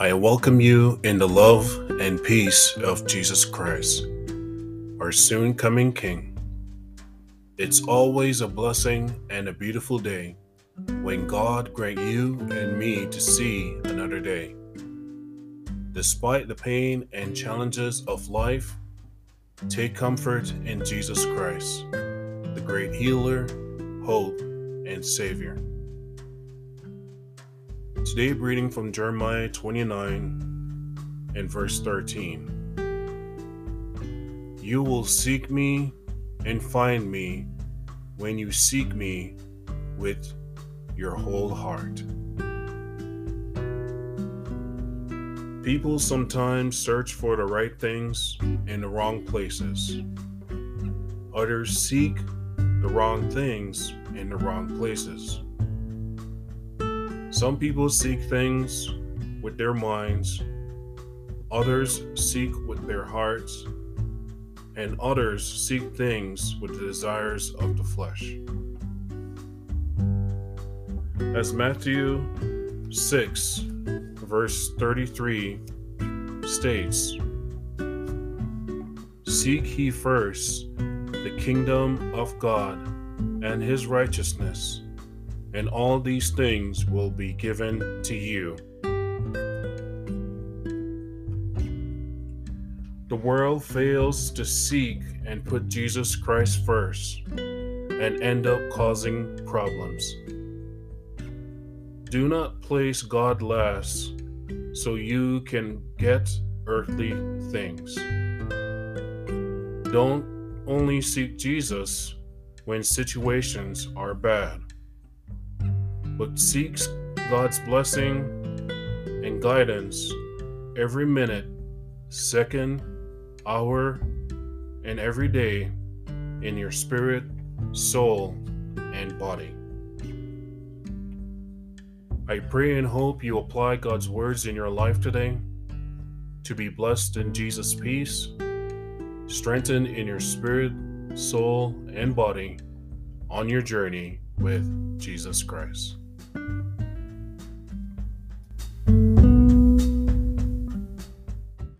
I welcome you in the love and peace of Jesus Christ, our soon coming King. It's always a blessing and a beautiful day when God grant you and me to see another day. Despite the pain and challenges of life, take comfort in Jesus Christ, the great healer, hope, and Savior. Today, reading from Jeremiah 29 and verse 13. You will seek me and find me when you seek me with your whole heart. People sometimes search for the right things in the wrong places. Others seek the wrong things in the wrong places. Some people seek things with their minds, others seek with their hearts, and others seek things with the desires of the flesh. As Matthew 6, verse 33 states, Seek ye first the kingdom of God and his righteousness and all these things will be given to you. The world fails to seek and put Jesus Christ first and end up causing problems. Do not place God last so you can get earthly things. Don't only seek Jesus when situations are bad but seeks God's blessing and guidance every minute, second, hour, and every day in your spirit, soul, and body. I pray and hope you apply God's words in your life today to be blessed in Jesus' peace, strengthened in your spirit, soul, and body on your journey with Jesus Christ.